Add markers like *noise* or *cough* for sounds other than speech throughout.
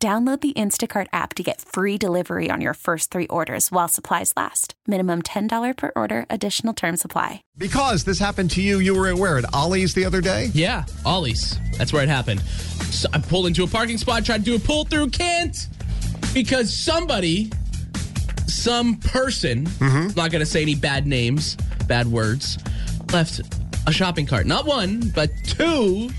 Download the Instacart app to get free delivery on your first three orders while supplies last. Minimum $10 per order, additional term supply. Because this happened to you, you were at where? At Ollie's the other day? Yeah, Ollie's. That's where it happened. So I pulled into a parking spot, tried to do a pull through, can't because somebody, some person, I'm not going to say any bad names, bad words, left a shopping cart. Not one, but two.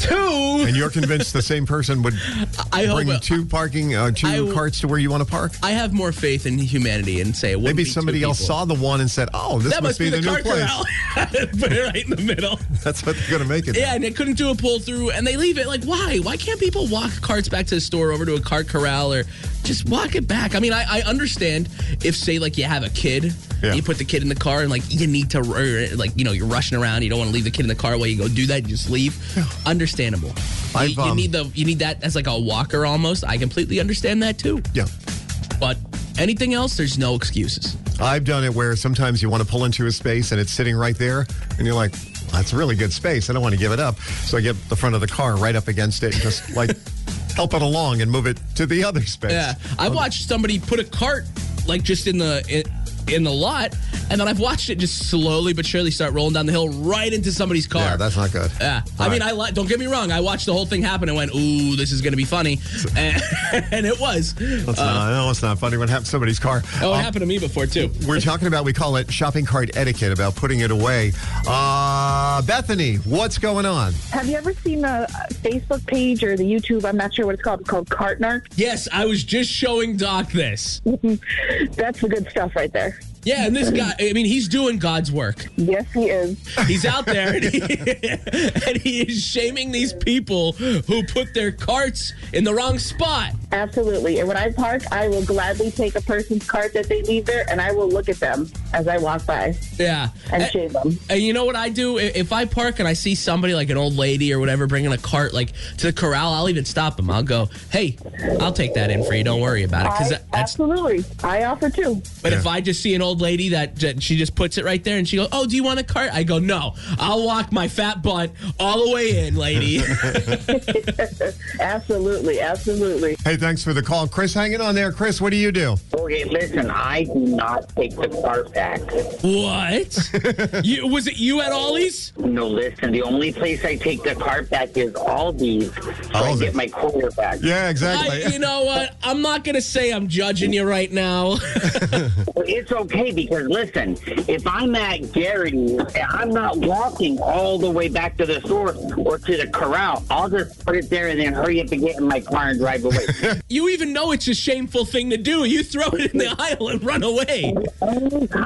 Two. And you're convinced the same person would *laughs* I bring it- two parking, uh, two I- carts to where you want to park? I have more faith in humanity and say it Maybe be somebody else people. saw the one and said, "Oh, this That must, be, the, new place." *laughs* Put it right in the middle. *laughs* That's what they're going to make it. Yeah, and they couldn't do a pull through, and they leave it. Like, why? Why can't people walk carts back to the store over to a cart corral or just walk it back? I mean, I, I understand if, say, like you have a kid, Yeah. you put the kid in the car, and like you need to, or, like you know, you're rushing around, you don't want to leave the kid in the car while you go do that, you just leave. Understandable. You, I've, you um, need the you need that as like a walker almost. I completely understand that too. Yeah. But anything else, there's no excuses. I've done it where sometimes you want to pull into a space and it's sitting right there, and you're like, "That's a really good space. I don't want to give it up." So I get the front of the car right up against it and just like help it along and move it to the other space. Yeah, I've watched somebody put a cart like just in the in, in the lot, and then I've watched it just slowly but surely start rolling down the hill right into somebody's car. Yeah, that's not good. Yeah, I All mean, right. I li- don't get me wrong. I watched the whole thing happen and went, "Ooh, this is going to be funny," and, *laughs* and it was. That's not, no, it's not funny when it happens to somebody's car. Oh, it Um, happened to me before too. We're talking about, we call it shopping cart etiquette, about putting it away. Uh, Bethany, what's going on? Have you ever seen the uh, Facebook page or the YouTube? I'm not sure what it's called. It's called Cart Narcs. Yes, I was just showing Doc this. *laughs* That's the good stuff right there. Yeah, and this guy, I mean, he's doing God's work. Yes, he is. He's out there and he, *laughs* and he is shaming these people who put their carts in the wrong spot. Absolutely. And when I park, I will gladly take a person's cart that they leave there and I will look at them as I walk by Yeah. and And- shame them. And you know what I do? If I park and I see somebody like an old lady or whatever bringing a cart like to the corral, I'll even stop them. I'll go, "Hey, I'll take that in for you. Don't worry about it." Because I, that's. absolutely. I offer too. But if I just see an old lady that, that she just puts it right there and she goes, "Oh, do you want a cart?" I go, "No, I'll walk my fat butt all the way in, lady." *laughs* *laughs* Absolutely. Absolutely. Hey, thanks for the call. Chris, hanging on there. Chris, what do you do? Okay, listen, I do not take the cart back. what? you, was it you at Ollie's? No, listen, the only place I take the cart back is Aldi's, so I Aldi's. get my quarter back. Yeah, exactly. I, you know what? I'm not gonna say I'm judging you right now. *laughs* It's okay because listen, if I'm at Garrity's I'm not walking all the way back to the store or to the corral, I'll just put it there and then hurry up and get in my car and drive away. *laughs* you even know it's a shameful thing to do. You throw it in the aisle and run away.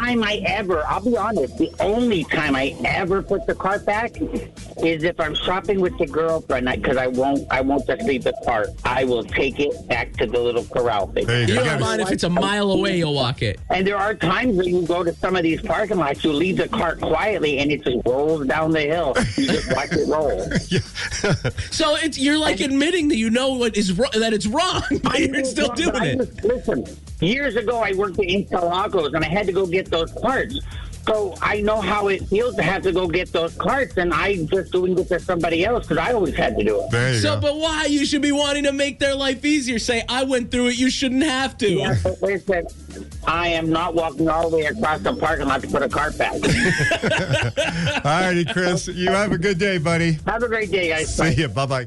Only time I ever, I'll be honest, the only time I ever put the cart back is if I'm shopping with the girlfriend because I won't, I won't just leave the cart. I will take it back to the little corral thing. There you You don't mind if it's a mile away, you'll walk it. And there are times when you go to some of these parking lots, you leave the cart quietly and it just rolls down the hill. You just watch it roll. *laughs* So it's you're like admitting that you know what is wrong, that it's wrong, but you're still doing it. just- listen, years ago I worked at Interlagos and I had to go get those carts. So I know how it feels to have to go get those carts, and I just doing it to somebody else because I always had to do it. There you So, go. but why? You should be wanting to make their life easier. Say, I went through it. You shouldn't have to. Yeah, but listen, I am not walking all the way across the parking lot to put a cart back. *laughs* All righty, Chris. You have a good day, buddy. have a great day, guys. See you. Bye bye.